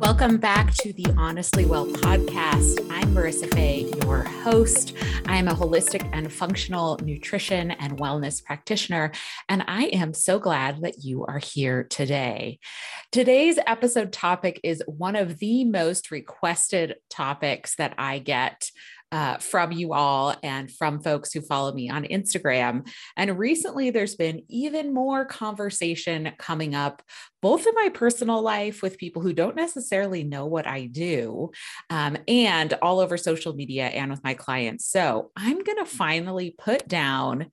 Welcome back to the Honestly Well podcast. I'm Marisa Faye, your host. I am a holistic and functional nutrition and wellness practitioner, and I am so glad that you are here today. Today's episode topic is one of the most requested topics that I get uh, from you all and from folks who follow me on Instagram. And recently, there's been even more conversation coming up, both in my personal life with people who don't necessarily know what I do, um, and all over social media and with my clients. So I'm going to finally put down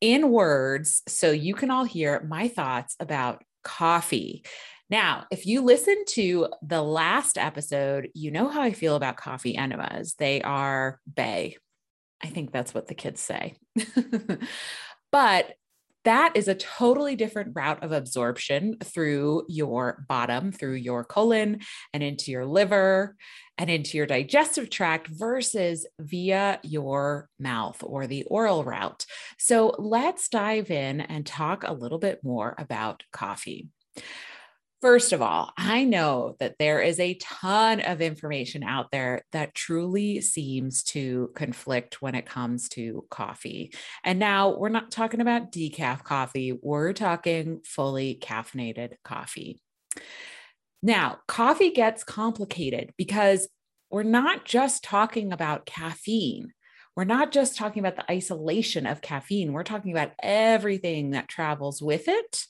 in words so you can all hear my thoughts about coffee. Now, if you listen to the last episode, you know how I feel about coffee enemas. They are bay. I think that's what the kids say. but that is a totally different route of absorption through your bottom, through your colon, and into your liver and into your digestive tract versus via your mouth or the oral route. So let's dive in and talk a little bit more about coffee. First of all, I know that there is a ton of information out there that truly seems to conflict when it comes to coffee. And now we're not talking about decaf coffee, we're talking fully caffeinated coffee. Now, coffee gets complicated because we're not just talking about caffeine. We're not just talking about the isolation of caffeine. We're talking about everything that travels with it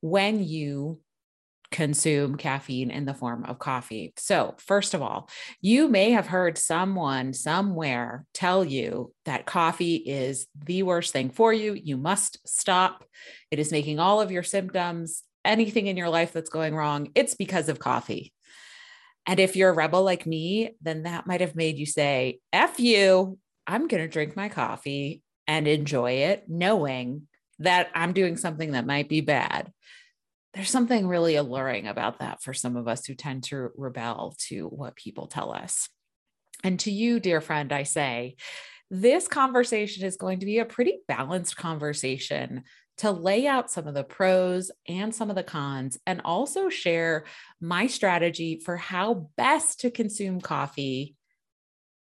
when you consume caffeine in the form of coffee. So, first of all, you may have heard someone somewhere tell you that coffee is the worst thing for you. You must stop. It is making all of your symptoms, anything in your life that's going wrong, it's because of coffee. And if you're a rebel like me, then that might have made you say, F you, I'm going to drink my coffee and enjoy it, knowing that I'm doing something that might be bad there's something really alluring about that for some of us who tend to rebel to what people tell us. And to you, dear friend, I say, this conversation is going to be a pretty balanced conversation to lay out some of the pros and some of the cons, and also share my strategy for how best to consume coffee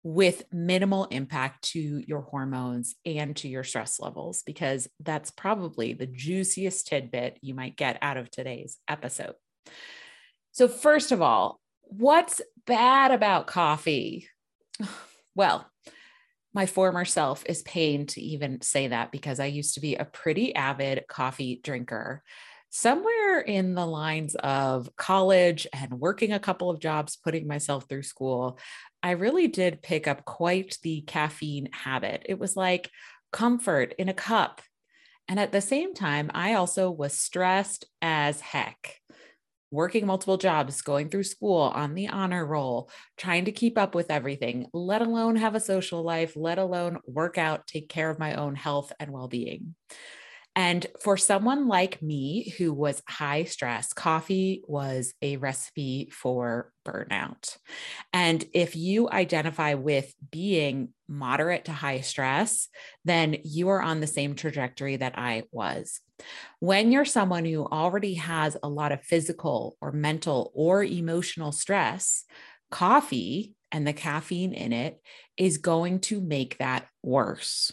with minimal impact to your hormones and to your stress levels, because that's probably the juiciest tidbit you might get out of today's episode. So, first of all, what's bad about coffee? Well, my former self is pained to even say that because I used to be a pretty avid coffee drinker. Somewhere in the lines of college and working a couple of jobs, putting myself through school, I really did pick up quite the caffeine habit. It was like comfort in a cup. And at the same time, I also was stressed as heck, working multiple jobs, going through school on the honor roll, trying to keep up with everything, let alone have a social life, let alone work out, take care of my own health and well being. And for someone like me who was high stress, coffee was a recipe for burnout. And if you identify with being moderate to high stress, then you are on the same trajectory that I was. When you're someone who already has a lot of physical or mental or emotional stress, coffee and the caffeine in it is going to make that worse.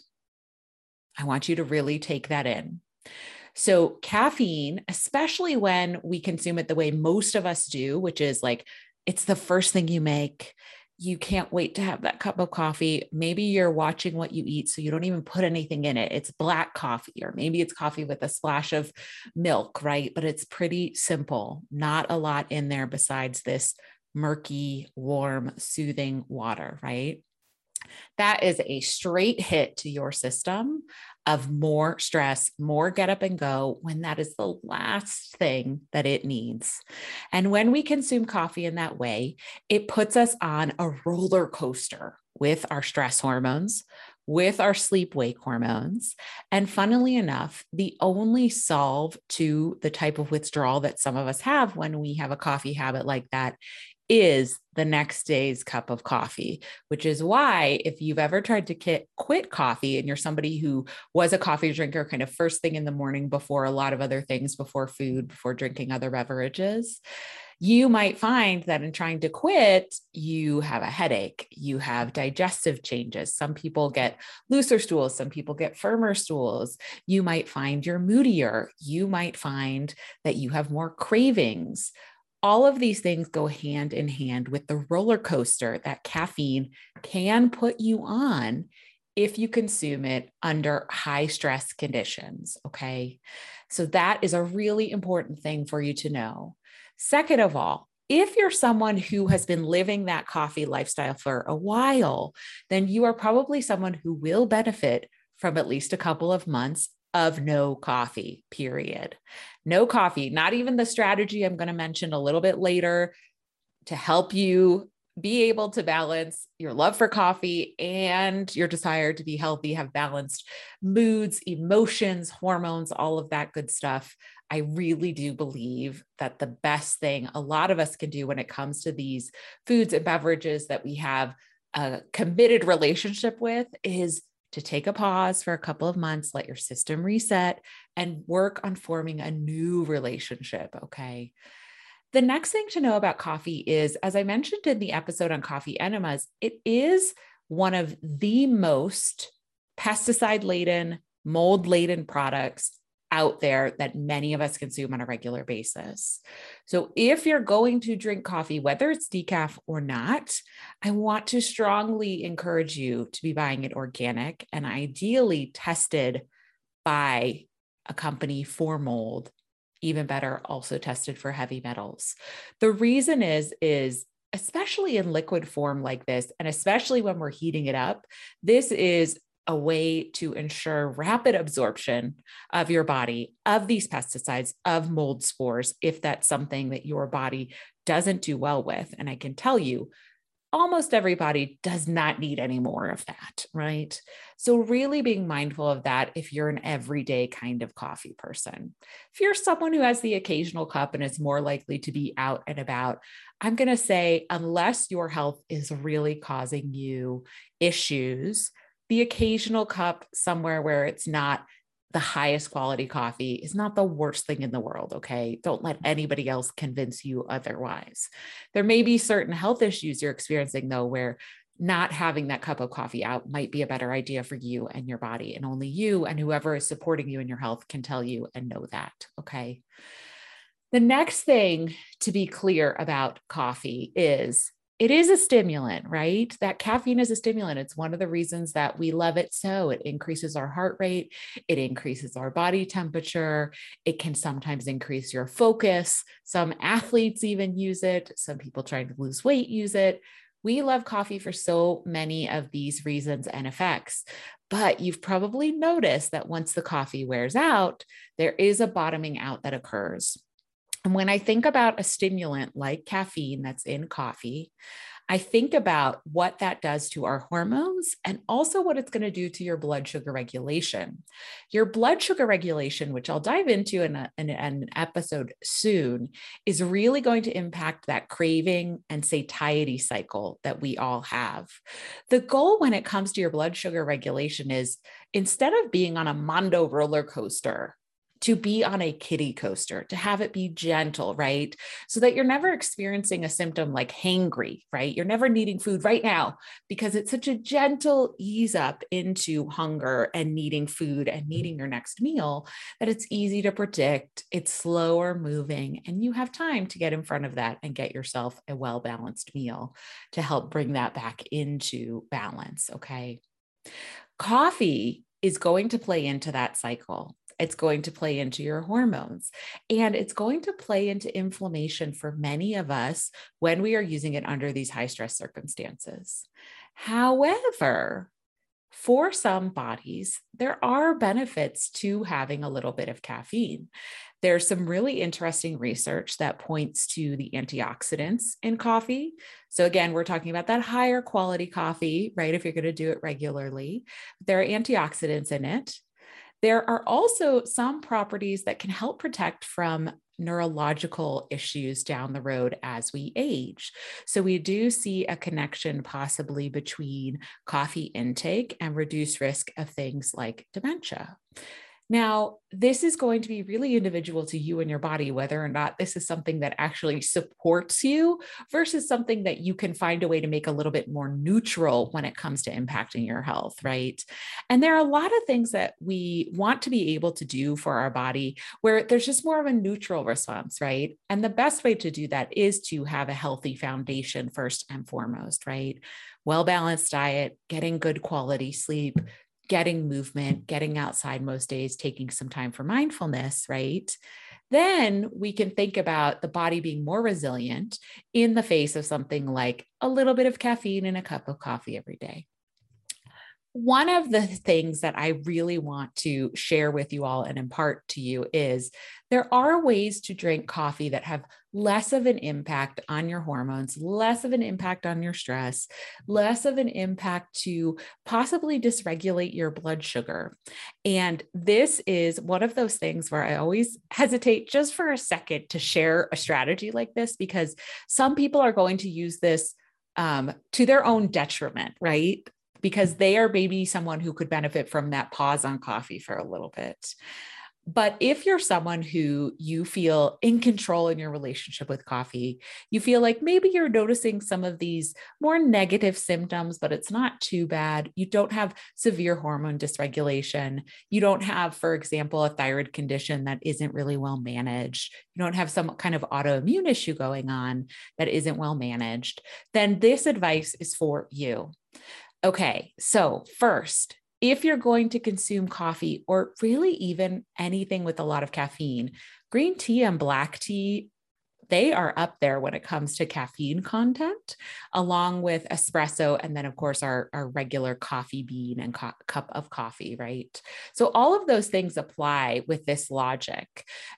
I want you to really take that in. So, caffeine, especially when we consume it the way most of us do, which is like it's the first thing you make. You can't wait to have that cup of coffee. Maybe you're watching what you eat, so you don't even put anything in it. It's black coffee, or maybe it's coffee with a splash of milk, right? But it's pretty simple, not a lot in there besides this murky, warm, soothing water, right? That is a straight hit to your system of more stress, more get up and go when that is the last thing that it needs. And when we consume coffee in that way, it puts us on a roller coaster with our stress hormones, with our sleep wake hormones. And funnily enough, the only solve to the type of withdrawal that some of us have when we have a coffee habit like that is the next day's cup of coffee, which is why if you've ever tried to quit, coffee and you're somebody who was a coffee drinker kind of first thing in the morning before a lot of other things, before food, before drinking other beverages, You might find that in trying to quit, you have a headache, you have digestive changes. Some people get looser stools, some people get firmer stools. You might find you're moodier. You might find that you have more cravings. All of these things go hand in hand with the roller coaster that caffeine can put you on if you consume it under high stress conditions. Okay. So that is a really important thing for you to know. Second of all, if you're someone who has been living that coffee lifestyle for a while, then you are probably someone who will benefit from at least a couple of months of no coffee, period. No coffee, not even the strategy I'm going to mention a little bit later to help you be able to balance your love for coffee and your desire to be healthy, have balanced moods, emotions, hormones, all of that good stuff. I really do believe that the best thing a lot of us can do when it comes to these foods and beverages that we have a committed relationship with is to take a pause for a couple of months, let your system reset, and work on forming a new relationship. Okay. The next thing to know about coffee is, as I mentioned in the episode on coffee enemas, it is one of the most pesticide laden, mold laden products out there that many of us consume on a regular basis. So, if you're going to drink coffee, whether it's decaf or not, I want to strongly encourage you to be buying it organic and ideally tested by a company for mold even better also tested for heavy metals the reason is is especially in liquid form like this and especially when we're heating it up this is a way to ensure rapid absorption of your body of these pesticides of mold spores if that's something that your body doesn't do well with and i can tell you almost everybody does not need any more of that, right? So, really being mindful of that if you're an everyday kind of coffee person. If you're someone who has the occasional cup and is more likely to be out and about, I'm going to say, unless your health is really causing you issues, the occasional cup somewhere where it's not the highest quality coffee is not the worst thing in the world. Okay. Don't let anybody else convince you otherwise. There may be certain health issues you're experiencing, though, where not having that cup of coffee out might be a better idea for you and your body. And only you and whoever is supporting you in your health can tell you and know that. Okay. The next thing to be clear about coffee is it is a stimulant, right? That caffeine is a stimulant. It's one of the reasons that we love it so. It increases our heart rate, it increases our body temperature, it can sometimes increase your focus. Some athletes even use it, some people trying to lose weight use it. We love coffee for so many of these reasons and effects. But you've probably noticed that once the coffee wears out, there is a bottoming out that occurs. And when I think about a stimulant like caffeine that's in coffee, I think about what that does to our hormones and also what it's going to do to your blood sugar regulation. Your blood sugar regulation, which I'll dive into in, a, in, an episode soon, is really going to impact that craving and satiety cycle that we all have. The goal when it comes to your blood sugar regulation is instead of being on a Mondo roller coaster, to be on a kiddie coaster, to have it be gentle, right? So that you're never experiencing a symptom like hangry, right? You're never needing food right now because it's such a gentle ease up into hunger and needing food and mm-hmm. needing your next meal that it's easy to predict. It's slower moving, and you have time to get in front of that and get yourself a well balanced meal to help bring that back into balance. Okay. Coffee is going to play into that cycle it's going to play into your hormones and it's going to play into inflammation for many of us when we are using it under these high stress circumstances. However, for some bodies, there are benefits to having a little bit of caffeine. There's some really interesting research that points to the antioxidants in coffee. So, again, we're talking about that higher quality coffee, right? If you're going to do it regularly, there are antioxidants in it. There are also some properties that can help protect from neurological issues down the road as we age. So, we do see a connection possibly between coffee intake and reduced risk of things like dementia. Now, this is going to be really individual to you and your body, whether or not this is something that actually supports you versus something that you can find a way to make a little bit more neutral when it comes to impacting your health, right? And there are a lot of things that we want to be able to do for our body where there's just more of a neutral response, right? And the best way to do that is to have a healthy foundation first and foremost, right? Well balanced diet, getting good quality sleep, getting movement, getting outside most days, taking some time for mindfulness, right? Then we can think about the body being more resilient in the face of something like a little bit of caffeine in a cup of coffee every day one of the things that I really want to share with you all and impart to you is there are ways to drink coffee that have less of an impact on your hormones, less of an impact on your stress, less of an impact to possibly dysregulate your blood sugar. And this is one of those things where I always hesitate just for a second to share a strategy like this because some people are going to use this um, to their own detriment, right? because they are maybe someone who could benefit from that pause on coffee for a little bit. But if you're someone who you feel in control in your relationship with coffee, you feel like maybe you're noticing some of these more negative symptoms, but it's not too bad. You don't have severe hormone dysregulation. You don't have, for example, a thyroid condition that isn't really well managed. You don't have some kind of autoimmune issue going on that isn't well managed. Then this advice is for you. Okay, so first, if you're going to consume coffee or really even anything with a lot of caffeine, green tea and black tea, they are up there when it comes to caffeine content, along with espresso, and then, of course, our, our regular coffee bean and co- cup of coffee, right? So, all of those things apply with this logic.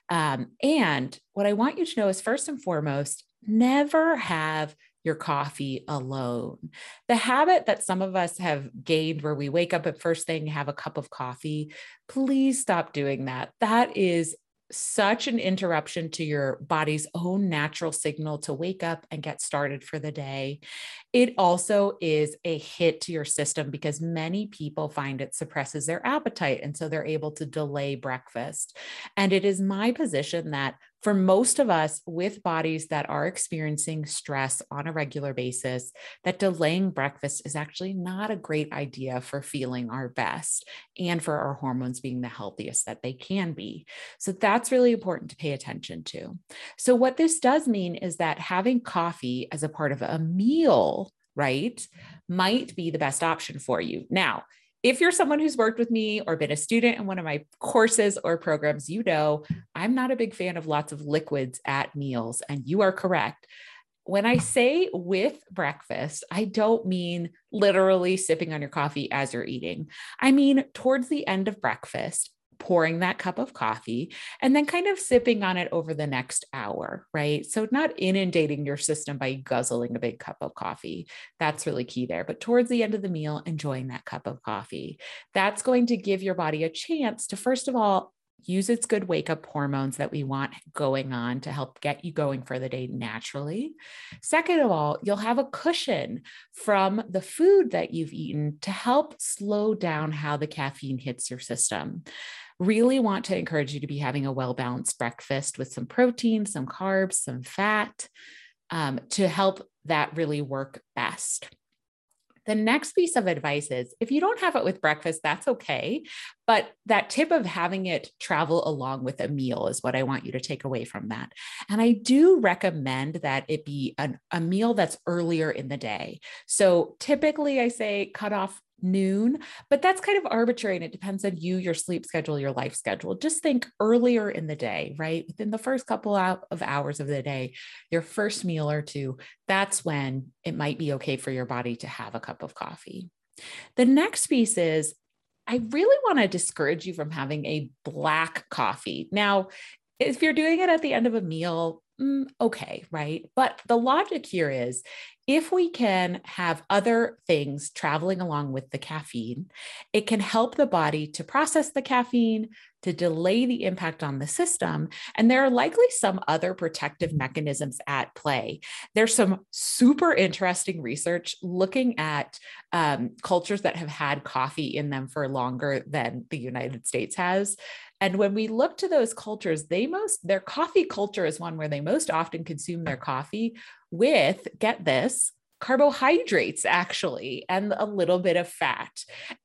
Um, and what I want you to know is first and foremost, never have your coffee alone. The habit that some of us have gained where we wake up at first thing, have a cup of coffee, please stop doing that. That is such an interruption to your body's own natural signal to wake up and get started for the day. It also is a hit to your system because many people find it suppresses their appetite. And so they're able to delay breakfast. And it is my position that for most of us with bodies that are experiencing stress on a regular basis, that delaying breakfast is actually not a great idea for feeling our best and for our hormones being the healthiest that they can be. So that's really important to pay attention to. So, what this does mean is that having coffee as a part of a meal, right, might be the best option for you. Now, if you're someone who's worked with me or been a student in one of my courses or programs, you know I'm not a big fan of lots of liquids at meals, and you are correct. When I say with breakfast, I don't mean literally sipping on your coffee as you're eating. I mean towards the end of breakfast, pouring that cup of coffee and then kind of sipping on it over the next hour, right? So, not inundating your system by guzzling a big cup of coffee. That's really key there. But towards the end of the meal, enjoying that cup of coffee. That's going to give your body a chance to, first of all, use its good wake up hormones that we want going on to help get you going for the day naturally. Second of all, you'll have a cushion from the food that you've eaten to help slow down how the caffeine hits your system really want to encourage you to be having a well balanced breakfast with some protein, some carbs, some fat um, to help that really work best. The next piece of advice is if you don't have it with breakfast, that's okay. But that tip of having it travel along with a meal is what I want you to take away from that. And I do recommend that it be an, a meal that's earlier in the day. So typically, I say cut off noon, but that's kind of arbitrary and it depends on you, your sleep schedule, your life schedule. Just think earlier in the day, right? Within the first couple of hours of the day, your first meal or two, that's when it might be okay for your body to have a cup of coffee. The next piece is I really want to discourage you from having a black coffee. Now, if you're doing it at the end of a meal, mm, okay, right? But the logic here is if we can have other things traveling along with the caffeine, it can help the body to process the caffeine, to delay the impact on the system. And there are likely some other protective mechanisms at play. There's some super interesting research looking at um, cultures that have had coffee in them for longer than the United States has. And when we look to those cultures, they most, their coffee culture is one where they most often consume their coffee with, get this, carbohydrates actually and a little bit of fat.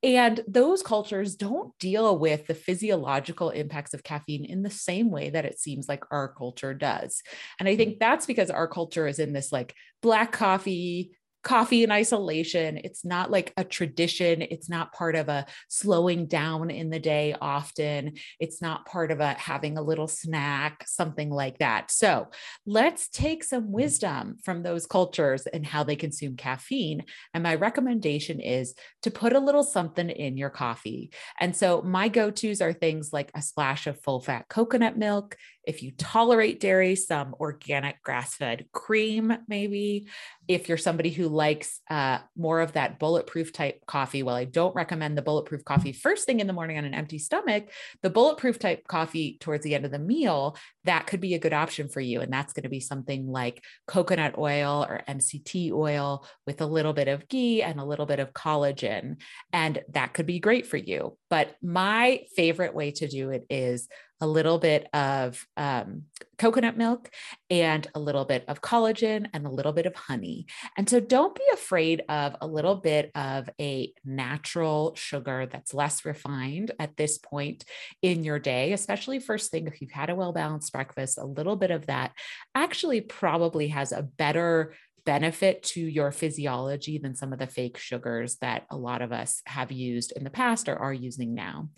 And those cultures don't deal with the physiological impacts of caffeine in the same way that it seems like our culture does. And I think mm. that's because our culture is in this like black coffee, coffee in isolation. It's not like a tradition. It's not part of a slowing down in the day often. It's not part of a having a little snack, something like that. So let's take some wisdom from those cultures and how they consume caffeine. And my recommendation is to put a little something in your coffee. And so my go tos are things like a splash of full fat coconut milk if you tolerate dairy, some organic grass fed cream, maybe. If you're somebody who likes uh, more of that bulletproof type coffee, well, I don't recommend the bulletproof coffee first thing in the morning on an empty stomach. The bulletproof type coffee towards the end of the meal, that could be a good option for you. And that's going to be something like coconut oil or MCT oil with a little bit of ghee and a little bit of collagen. And that could be great for you. But my favorite way to do it is a little bit of um, coconut milk and a little bit of collagen and a little bit of honey. And so don't be afraid of a little bit of a natural sugar that's less refined at this point in your day, especially first thing if you've had a well balanced breakfast, a little bit of that actually probably has a better benefit to your physiology than some of the fake sugars that a lot of us have used in the past or are using now.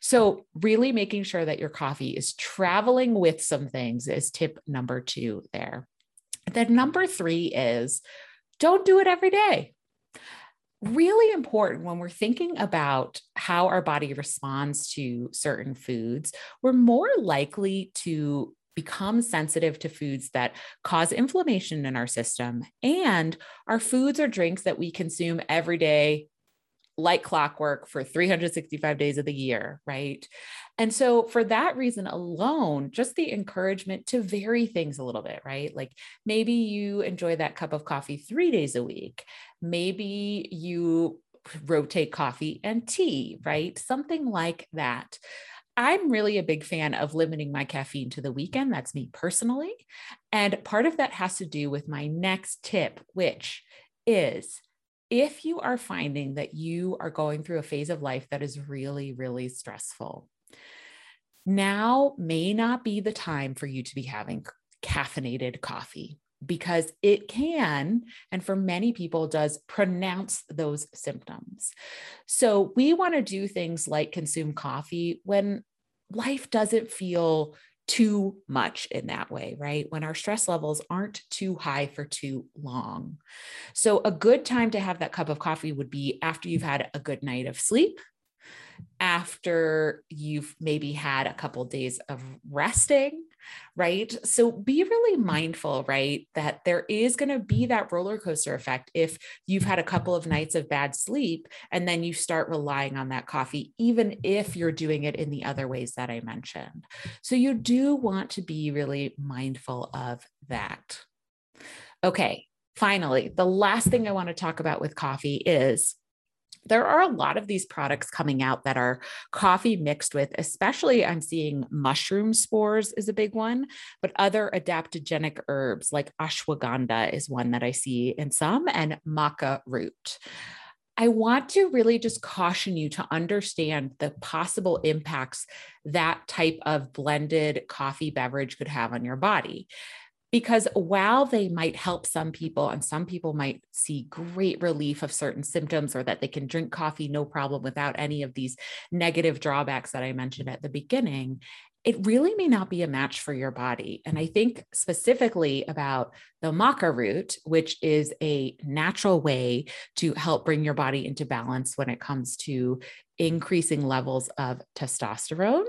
So, really making sure that your coffee is traveling with some things is tip number two there. Then, number three is don't do it every day really important when we're thinking about how our body responds to certain foods. We're more likely to become sensitive to foods that cause inflammation in our system and our foods or drinks that we consume every day like clockwork for 365 days of the year, right? And so, for that reason alone, just the encouragement to vary things a little bit, right? Like maybe you enjoy that cup of coffee three days a week. Maybe you rotate coffee and tea, right? Something like that. I'm really a big fan of limiting my caffeine to the weekend. That's me personally. And part of that has to do with my next tip, which is if you are finding that you are going through a phase of life that is really, really stressful, now may not be the time for you to be having caffeinated coffee because it can, and for many people, does pronounce those symptoms. So we want to do things like consume coffee when life doesn't feel too much in that way, right? When our stress levels aren't too high for too long. So, a good time to have that cup of coffee would be after you've had a good night of sleep, after you've maybe had a couple days of resting, right? So be really mindful, right? That there is going to be that roller coaster effect if you've had a couple of nights of bad sleep and then you start relying on that coffee, even if you're doing it in the other ways that I mentioned. So you do want to be really mindful of that. Okay. Finally, the last thing I want to talk about with coffee is there are a lot of these products coming out that are coffee mixed with, especially I'm seeing mushroom spores is a big one, but other adaptogenic herbs like ashwagandha is one that I see in some, and maca root. I want to really just caution you to understand the possible impacts that type of blended coffee beverage could have on your body because while they might help some people and some people might see great relief of certain symptoms or that they can drink coffee no problem without any of these negative drawbacks that I mentioned at the beginning, it really may not be a match for your body. And I think specifically about the maca root, which is a natural way to help bring your body into balance when it comes to increasing levels of testosterone.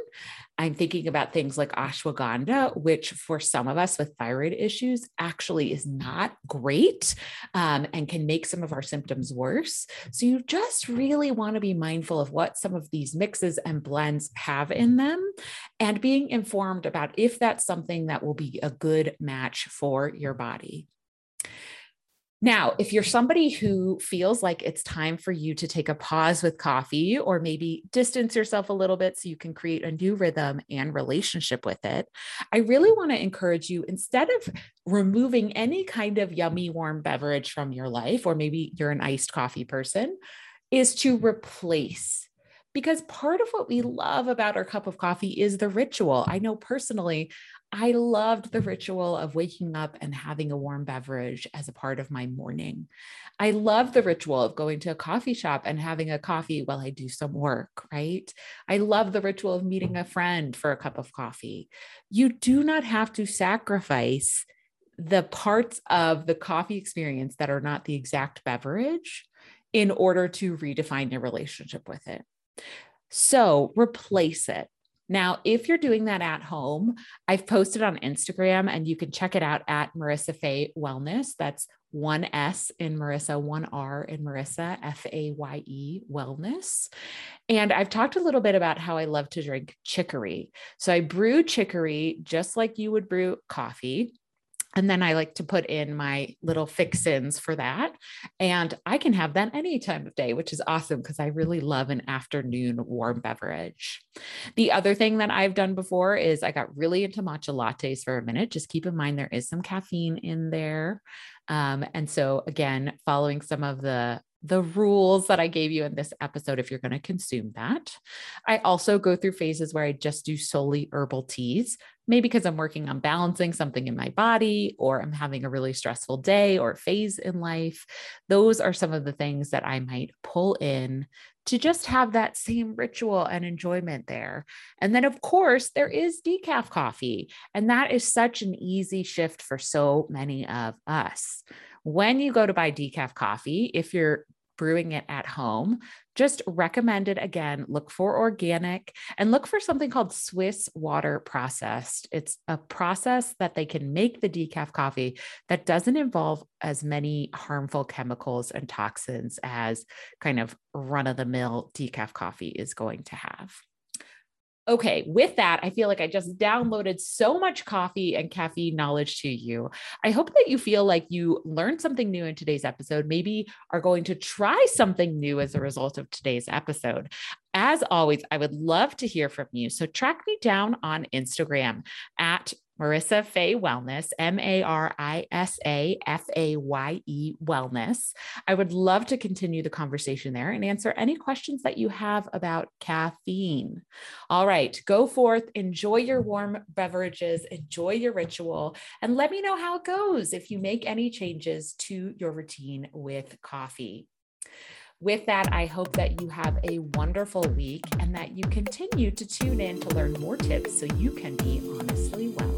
I'm thinking about things like ashwagandha, which for some of us with thyroid issues actually is not great um, and can make some of our symptoms worse. So you just really want to be mindful of what some of these mixes and blends have in them and being informed about if that's something that will be a good match for your body. Now, if you're somebody who feels like it's time for you to take a pause with coffee or maybe distance yourself a little bit so you can create a new rhythm and relationship with it, I really want to encourage you instead of removing any kind of yummy warm beverage from your life, or maybe you're an iced coffee person, is to replace because part of what we love about our cup of coffee is the ritual. I know personally, I loved the ritual of waking up and having a warm beverage as a part of my morning. I love the ritual of going to a coffee shop and having a coffee while I do some work, right? I love the ritual of meeting a friend for a cup of coffee. You do not have to sacrifice the parts of the coffee experience that are not the exact beverage in order to redefine your relationship with it. So replace it. Now, if you're doing that at home, I've posted on Instagram and you can check it out at Marisa Faye Wellness. That's one S in Marisa, one R in Marisa, F A Y E Wellness. And I've talked a little bit about how I love to drink chicory. So I brew chicory just like you would brew coffee. And then I like to put in my little fixins for that. And I can have that any time of day, which is awesome because I really love an afternoon warm beverage. The other thing that I've done before is I got really into matcha lattes for a minute. Just keep in mind there is some caffeine in there. Um, and so, again, following some of the the rules that I gave you in this episode if you're going to consume that. I also go through phases where I just do solely herbal teas, maybe because I'm working on balancing something in my body or I'm having a really stressful day or phase in life. Those are some of the things that I might pull in to just have that same ritual and enjoyment there. And then, of course, there is decaf coffee, and that is such an easy shift for so many of us. When you go to buy decaf coffee, if you're brewing it at home, just recommend it again. Look for organic and look for something called Swiss water processed. It's a process that they can make the decaf coffee that doesn't involve as many harmful chemicals and toxins as kind of run of the mill decaf coffee is going to have. Okay, with that, I feel like I just downloaded so much coffee and caffeine knowledge to you. I hope that you feel like you learned something new in today's episode, maybe are going to try something new as a result of today's episode. As always, I would love to hear from you. So track me down on Instagram at Marisa Faye Wellness, M A R I S A F A Y E Wellness. I would love to continue the conversation there and answer any questions that you have about caffeine. All right, go forth, enjoy your warm beverages, enjoy your ritual, and let me know how it goes if you make any changes to your routine with coffee. With that, I hope that you have a wonderful week and that you continue to tune in to learn more tips so you can be honestly well.